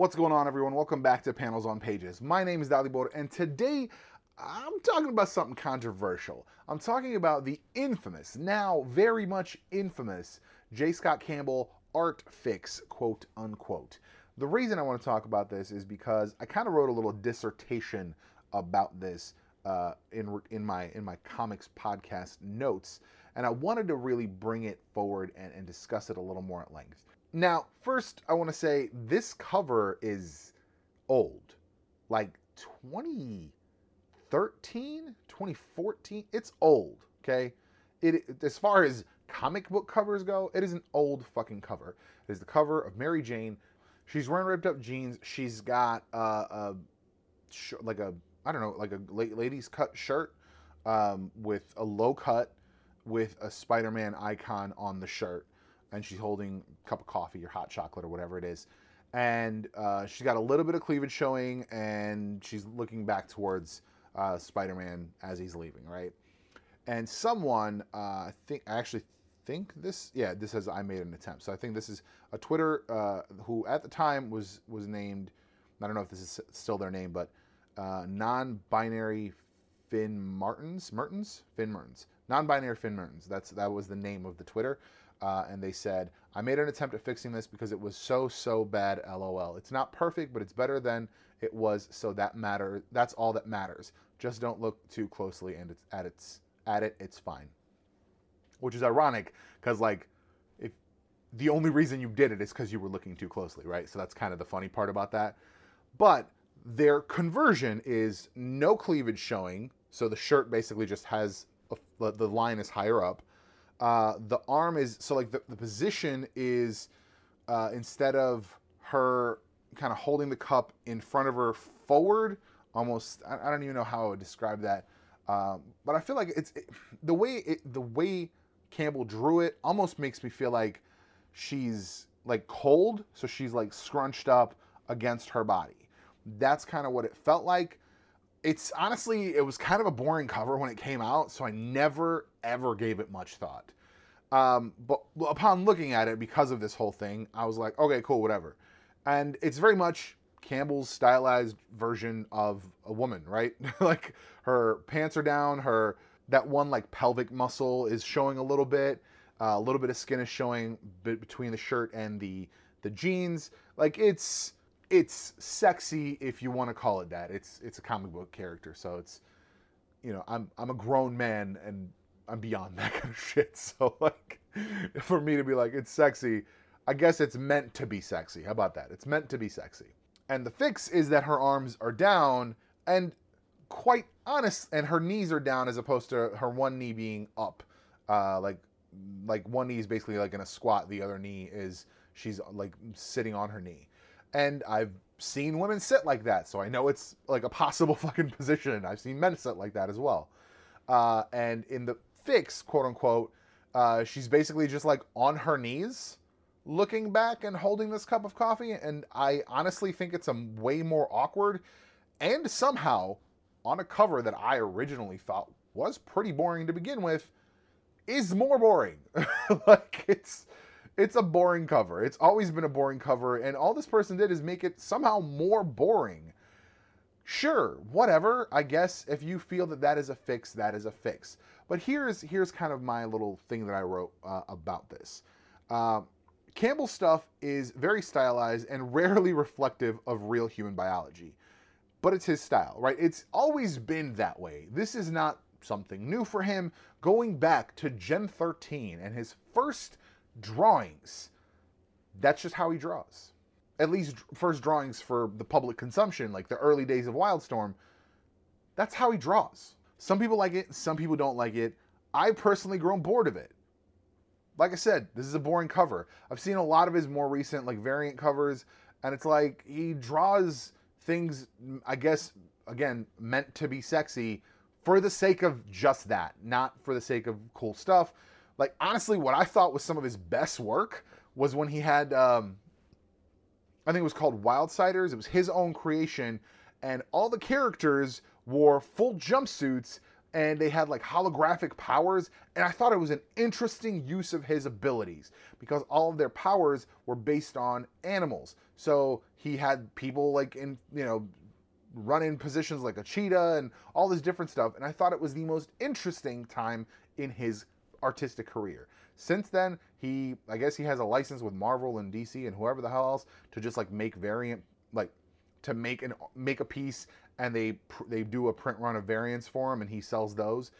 What's going on, everyone? Welcome back to Panels on Pages. My name is Dalibor, and today I'm talking about something controversial. I'm talking about the infamous, now very much infamous, J. Scott Campbell art fix, quote unquote. The reason I want to talk about this is because I kind of wrote a little dissertation about this uh, in in my in my comics podcast notes, and I wanted to really bring it forward and, and discuss it a little more at length. Now, first, I want to say this cover is old, like 2013, 2014. It's old. Okay, it as far as comic book covers go, it is an old fucking cover. It is the cover of Mary Jane. She's wearing ripped up jeans. She's got uh, a like a I don't know like a ladies cut shirt um, with a low cut with a Spider-Man icon on the shirt, and she's holding a cup of coffee or hot chocolate or whatever it is, and uh, she's got a little bit of cleavage showing, and she's looking back towards uh, Spider-Man as he's leaving, right? And someone, uh, I think, I actually think this, yeah, this says I made an attempt. So I think this is a Twitter uh, who at the time was was named. I don't know if this is still their name, but uh, non-binary Finn Martins, Mertens, Finn Mertens, non-binary Finn Mertens. That's that was the name of the Twitter. Uh, and they said, I made an attempt at fixing this because it was so so bad. LOL. It's not perfect, but it's better than it was. So that matter. That's all that matters. Just don't look too closely, and it's at its at it. It's fine which is ironic because like if the only reason you did it is because you were looking too closely, right? So that's kind of the funny part about that. But their conversion is no cleavage showing, so the shirt basically just has a, the line is higher up. Uh, the arm is so like the, the position is uh, instead of her kind of holding the cup in front of her forward, almost I, I don't even know how I would describe that. Um, but I feel like it's it, the way it, the way Campbell drew it almost makes me feel like she's like cold, so she's like scrunched up against her body. That's kind of what it felt like. It's honestly, it was kind of a boring cover when it came out, so I never ever gave it much thought. Um, but upon looking at it, because of this whole thing, I was like, okay, cool, whatever. And it's very much Campbell's stylized version of a woman, right? like her pants are down, her that one like pelvic muscle is showing a little bit. Uh, a little bit of skin is showing between the shirt and the the jeans. Like it's it's sexy if you want to call it that. It's it's a comic book character, so it's you know I'm I'm a grown man and I'm beyond that kind of shit. So like for me to be like it's sexy, I guess it's meant to be sexy. How about that? It's meant to be sexy. And the fix is that her arms are down and quite honest, and her knees are down as opposed to her one knee being up. Uh, like like one knee is basically like in a squat, the other knee is she's like sitting on her knee. And I've seen women sit like that, so I know it's like a possible fucking position. I've seen men sit like that as well. Uh, and in the fix, quote unquote, uh, she's basically just like on her knees, looking back and holding this cup of coffee. And I honestly think it's a way more awkward and somehow on a cover that I originally thought was pretty boring to begin with is more boring. like it's it's a boring cover. It's always been a boring cover and all this person did is make it somehow more boring. Sure, whatever. I guess if you feel that that is a fix, that is a fix. But here's here's kind of my little thing that I wrote uh, about this. Uh, Campbell's stuff is very stylized and rarely reflective of real human biology but it's his style, right? It's always been that way. This is not something new for him. Going back to Gen 13 and his first drawings, that's just how he draws. At least first drawings for the public consumption, like the early days of Wildstorm, that's how he draws. Some people like it, some people don't like it. I've personally grown bored of it. Like I said, this is a boring cover. I've seen a lot of his more recent like variant covers, and it's like he draws things, I guess, again, meant to be sexy for the sake of just that, not for the sake of cool stuff. Like, honestly, what I thought was some of his best work was when he had, um, I think it was called Wildsiderz. It was his own creation, and all the characters wore full jumpsuits and they had like holographic powers. And I thought it was an interesting use of his abilities because all of their powers were based on animals. So he had people like in, you know, run in positions like a cheetah and all this different stuff. And I thought it was the most interesting time in his artistic career. Since then, he, I guess he has a license with Marvel and DC and whoever the hell else to just like make variant, like to make an make a piece and they they do a print run of variants for him and he sells those.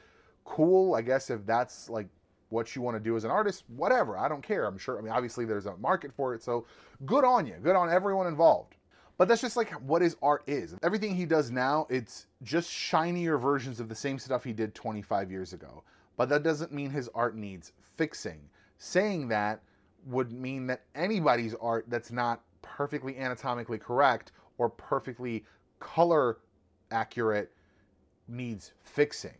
Cool, I guess if that's like what you want to do as an artist, whatever. I don't care. I'm sure. I mean, obviously there's a market for it, so good on you. Good on everyone involved. But that's just like what his art is. Everything he does now, it's just shinier versions of the same stuff he did 25 years ago. But that doesn't mean his art needs fixing. Saying that would mean that anybody's art that's not perfectly anatomically correct or perfectly color accurate needs fixing.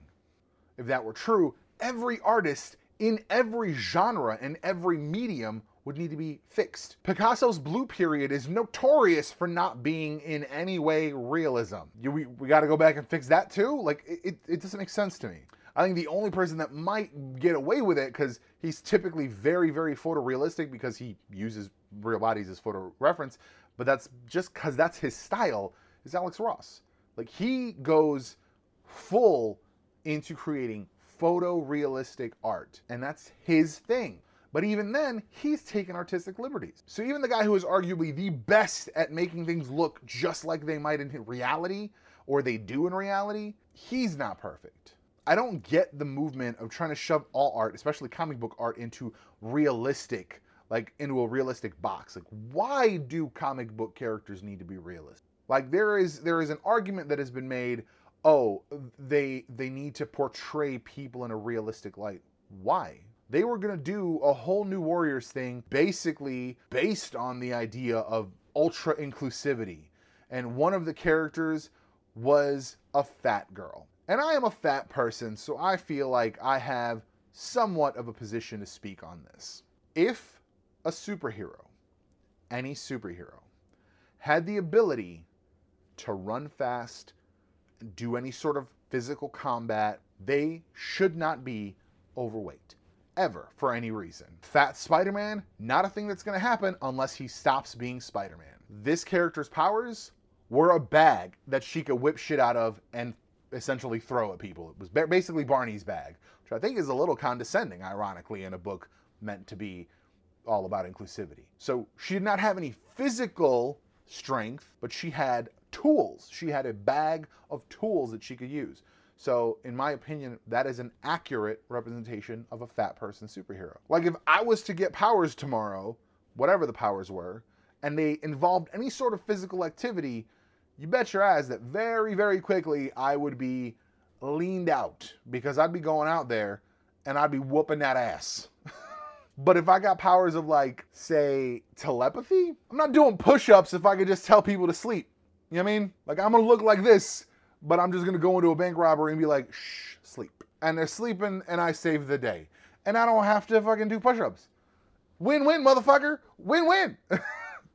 If that were true, every artist in every genre and every medium would need to be fixed. Picasso's blue period is notorious for not being in any way realism. You, we we got to go back and fix that too? Like, it, it doesn't make sense to me. I think the only person that might get away with it, because he's typically very, very photorealistic because he uses real bodies as photo reference, but that's just because that's his style, is Alex Ross. Like, he goes full into creating photorealistic art, and that's his thing. But even then, he's taken artistic liberties. So even the guy who is arguably the best at making things look just like they might in reality, or they do in reality, he's not perfect. I don't get the movement of trying to shove all art, especially comic book art, into realistic, like into a realistic box. Like, why do comic book characters need to be realistic? Like there is there is an argument that has been made, oh, they they need to portray people in a realistic light. Why? they were to do a whole new Warriors thing basically based on the idea of ultra inclusivity. And one of the characters was a fat girl. And I am a fat person, so I feel like I have somewhat of a position to speak on this. If a superhero, any superhero, had the ability to run fast, do any sort of physical combat, they should not be overweight ever for any reason. Fat Spider Man, not a thing that's to happen unless he stops being Spider Man. This character's powers were a bag that she could whip shit out of and essentially throw at people. It was basically Barney's bag, which I think is a little condescending, ironically, in a book meant to be all about inclusivity. So she did not have any physical strength, but she had tools. She had a bag of tools that she could use. So, in my opinion, that is an accurate representation of a fat person superhero. Like, if I was to get powers tomorrow, whatever the powers were, and they involved any sort of physical activity, you bet your ass that very, very quickly I would be leaned out because I'd be going out there and I'd be whooping that ass. but if I got powers of, like, say, telepathy, I'm not doing push ups if I could just tell people to sleep. You know what I mean? Like, I'm gonna look like this but I'm just gonna go into a bank robbery and be like, shh, sleep. And they're sleeping and I save the day. And I don't have to fucking do push ups. Win win, motherfucker. Win win.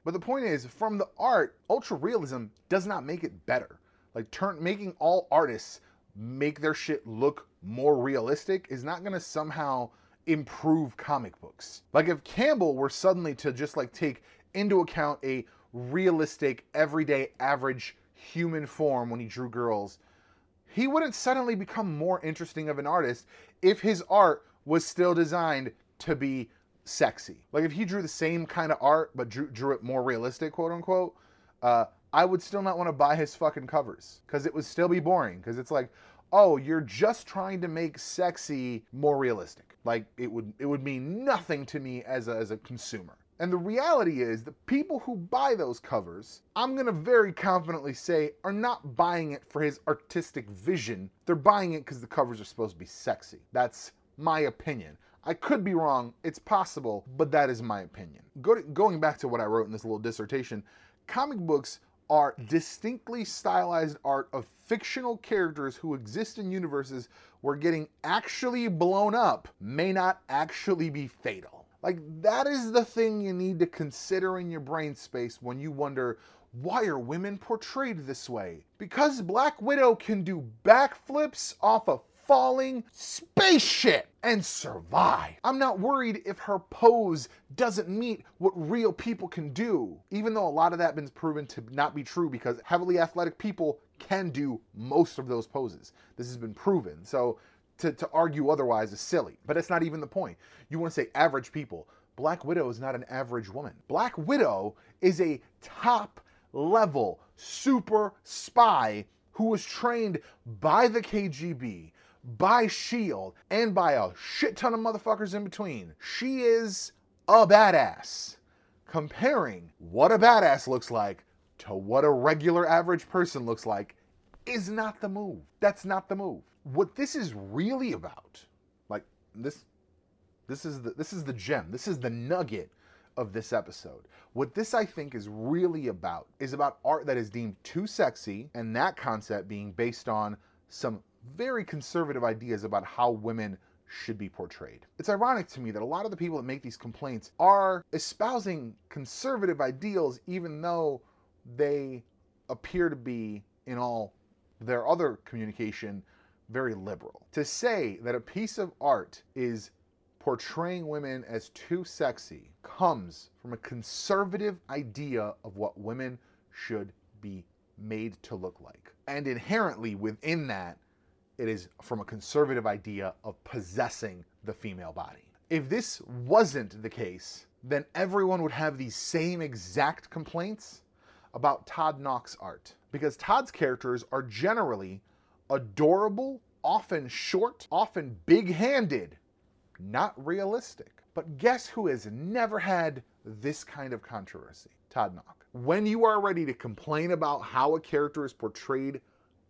but the point is, from the art, ultra realism does not make it better. Like, turn making all artists make their shit look more realistic is not gonna somehow improve comic books. Like, if Campbell were suddenly to just like take into account a realistic, everyday, average human form when he drew girls, he wouldn't suddenly become more interesting of an artist if his art was still designed to be sexy. Like if he drew the same kind of art but drew, drew it more realistic, quote unquote, uh, I would still not want to buy his fucking covers because it would still be boring. Because it's like, oh, you're just trying to make sexy more realistic. Like it would it would mean nothing to me as a, as a consumer. And the reality is, the people who buy those covers, I'm going to very confidently say, are not buying it for his artistic vision. They're buying it because the covers are supposed to be sexy. That's my opinion. I could be wrong, it's possible, but that is my opinion. Go to, going back to what I wrote in this little dissertation, comic books are mm. distinctly stylized art of fictional characters who exist in universes where getting actually blown up may not actually be fatal. Like, that is the thing you need to consider in your brain space when you wonder why are women portrayed this way? Because Black Widow can do backflips off a falling spaceship and survive. I'm not worried if her pose doesn't meet what real people can do, even though a lot of that has been proven to not be true because heavily athletic people can do most of those poses. This has been proven. So to, to argue otherwise is silly, but it's not even the point. You want to say average people. Black Widow is not an average woman. Black Widow is a top level super spy who was trained by the KGB, by S.H.I.E.L.D., and by a shit ton of motherfuckers in between. She is a badass. Comparing what a badass looks like to what a regular average person looks like is not the move. That's not the move. What this is really about, like this this is the this is the gem. This is the nugget of this episode. What this I think is really about is about art that is deemed too sexy and that concept being based on some very conservative ideas about how women should be portrayed. It's ironic to me that a lot of the people that make these complaints are espousing conservative ideals even though they appear to be in all their other communication very liberal. To say that a piece of art is portraying women as too sexy comes from a conservative idea of what women should be made to look like. And inherently within that, it is from a conservative idea of possessing the female body. If this wasn't the case, then everyone would have these same exact complaints about Todd Knox art. Because Todd's characters are generally adorable, often short, often big handed, not realistic. But guess who has never had this kind of controversy? Todd Knox. When you are ready to complain about how a character is portrayed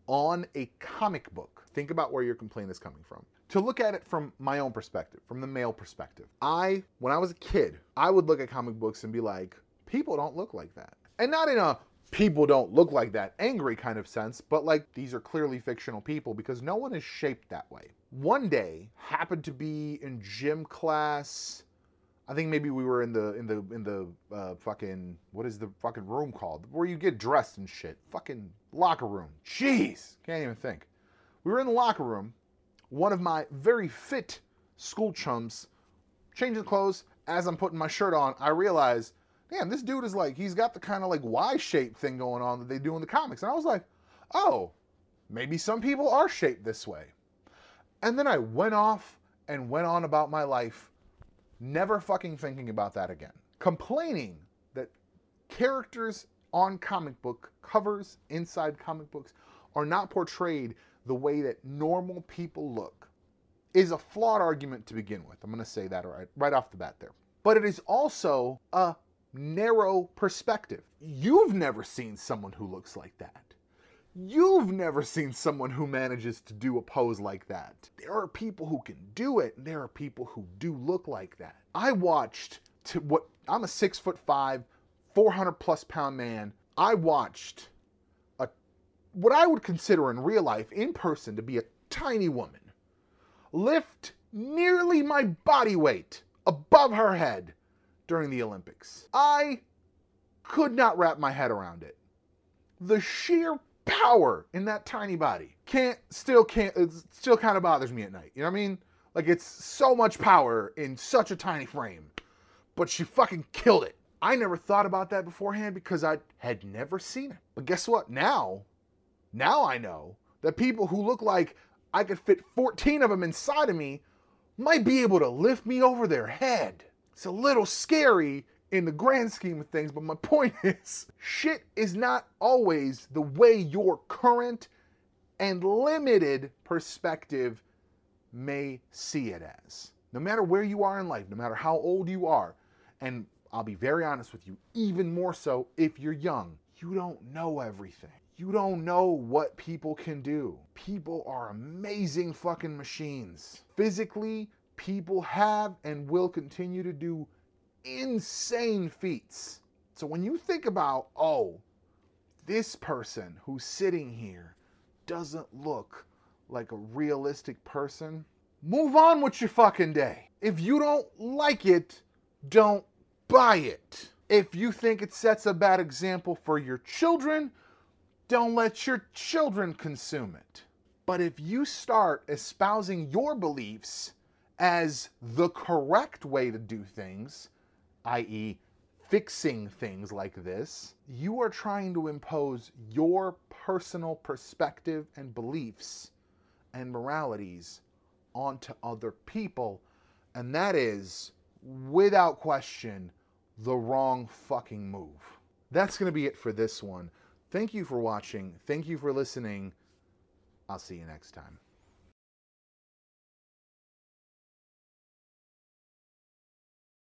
on a comic book, think about where your complaint is coming from. To look at it from my own perspective, from the male perspective, I, when I was a kid, I would look at comic books and be like, people don't look like that. And not in a people don't look like that angry kind of sense, but like these are clearly fictional people because no one is shaped that way. One day happened to be in gym class. I think maybe we were in the in the in the uh, fucking what is the fucking room called where you get dressed and shit. Fucking locker room. Jeez, can't even think. We were in the locker room. One of my very fit school chums changing clothes as I'm putting my shirt on. I realize damn, this dude is like, he's got the kind of like Y shape thing going on that they do in the comics. And I was like, oh, maybe some people are shaped this way. And then I went off and went on about my life, never fucking thinking about that again. Complaining that characters on comic book covers inside comic books are not portrayed the way that normal people look is a flawed argument to begin with. I'm going to say that right, right off the bat there. But it is also a narrow perspective. You've never seen someone who looks like that. You've never seen someone who manages to do a pose like that. There are people who can do it, and there are people who do look like that. I watched what I'm a six foot five, 400 plus pound man. I watched a what I would consider in real life, in person, to be a tiny woman lift nearly my body weight above her head during the Olympics. I could not wrap my head around it. The sheer power in that tiny body can't still can't it still kind of bothers me at night. You know what I mean? Like it's so much power in such a tiny frame. But she fucking killed it. I never thought about that beforehand because I had never seen it. But guess what? Now, now I know that people who look like I could fit 14 of them inside of me might be able to lift me over their head. It's a little scary in the grand scheme of things, but my point is shit is not always the way your current and limited perspective may see it as. No matter where you are in life, no matter how old you are, and I'll be very honest with you, even more so if you're young, you don't know everything. You don't know what people can do. People are amazing fucking machines. Physically, people have and will continue to do insane feats. So when you think about, oh, this person who's sitting here doesn't look like a realistic person, move on with your fucking day. If you don't like it, don't buy it. If you think it sets a bad example for your children, don't let your children consume it. But if you start espousing your beliefs as the correct way to do things, i.e., fixing things like this, you are trying to impose your personal perspective and beliefs and moralities onto other people. And that is, without question, the wrong fucking move. That's going to be it for this one. Thank you for watching. Thank you for listening. I'll see you next time.